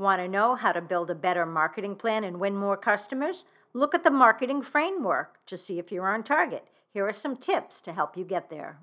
Want to know how to build a better marketing plan and win more customers? Look at the marketing framework to see if you're on target. Here are some tips to help you get there.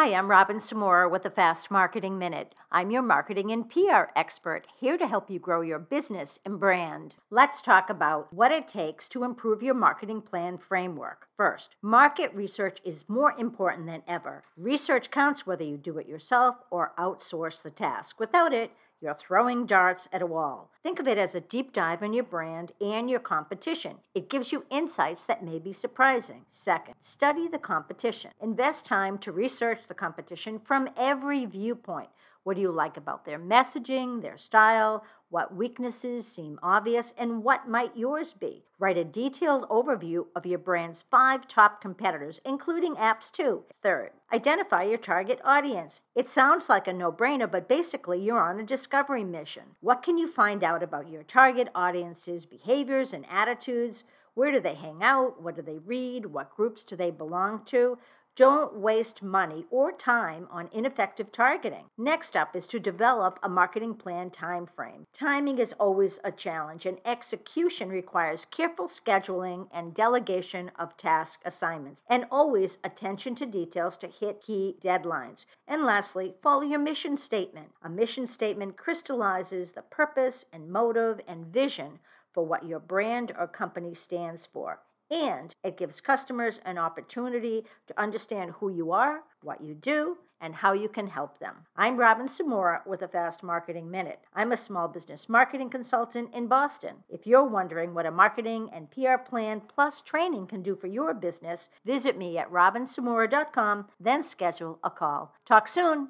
Hi, I'm Robin Samora with the Fast Marketing Minute. I'm your marketing and PR expert, here to help you grow your business and brand. Let's talk about what it takes to improve your marketing plan framework. First, market research is more important than ever. Research counts whether you do it yourself or outsource the task. Without it, you're throwing darts at a wall. Think of it as a deep dive in your brand and your competition. It gives you insights that may be surprising. Second, study the competition. Invest time to research the competition from every viewpoint. What do you like about their messaging, their style? What weaknesses seem obvious, and what might yours be? Write a detailed overview of your brand's five top competitors, including apps too. Third, identify your target audience. It sounds like a no brainer, but basically, you're on a discovery mission. What can you find out about your target audience's behaviors and attitudes? Where do they hang out? What do they read? What groups do they belong to? Don't waste money or time on ineffective targeting. Next up is to develop a marketing plan time frame. Timing is always a challenge, and execution requires careful scheduling and delegation of task assignments, and always attention to details to hit key deadlines. And lastly, follow your mission statement. A mission statement crystallizes the purpose and motive and vision for what your brand or company stands for and it gives customers an opportunity to understand who you are, what you do, and how you can help them. I'm Robin Samora with a Fast Marketing Minute. I'm a small business marketing consultant in Boston. If you're wondering what a marketing and PR plan plus training can do for your business, visit me at robinsamora.com, then schedule a call. Talk soon.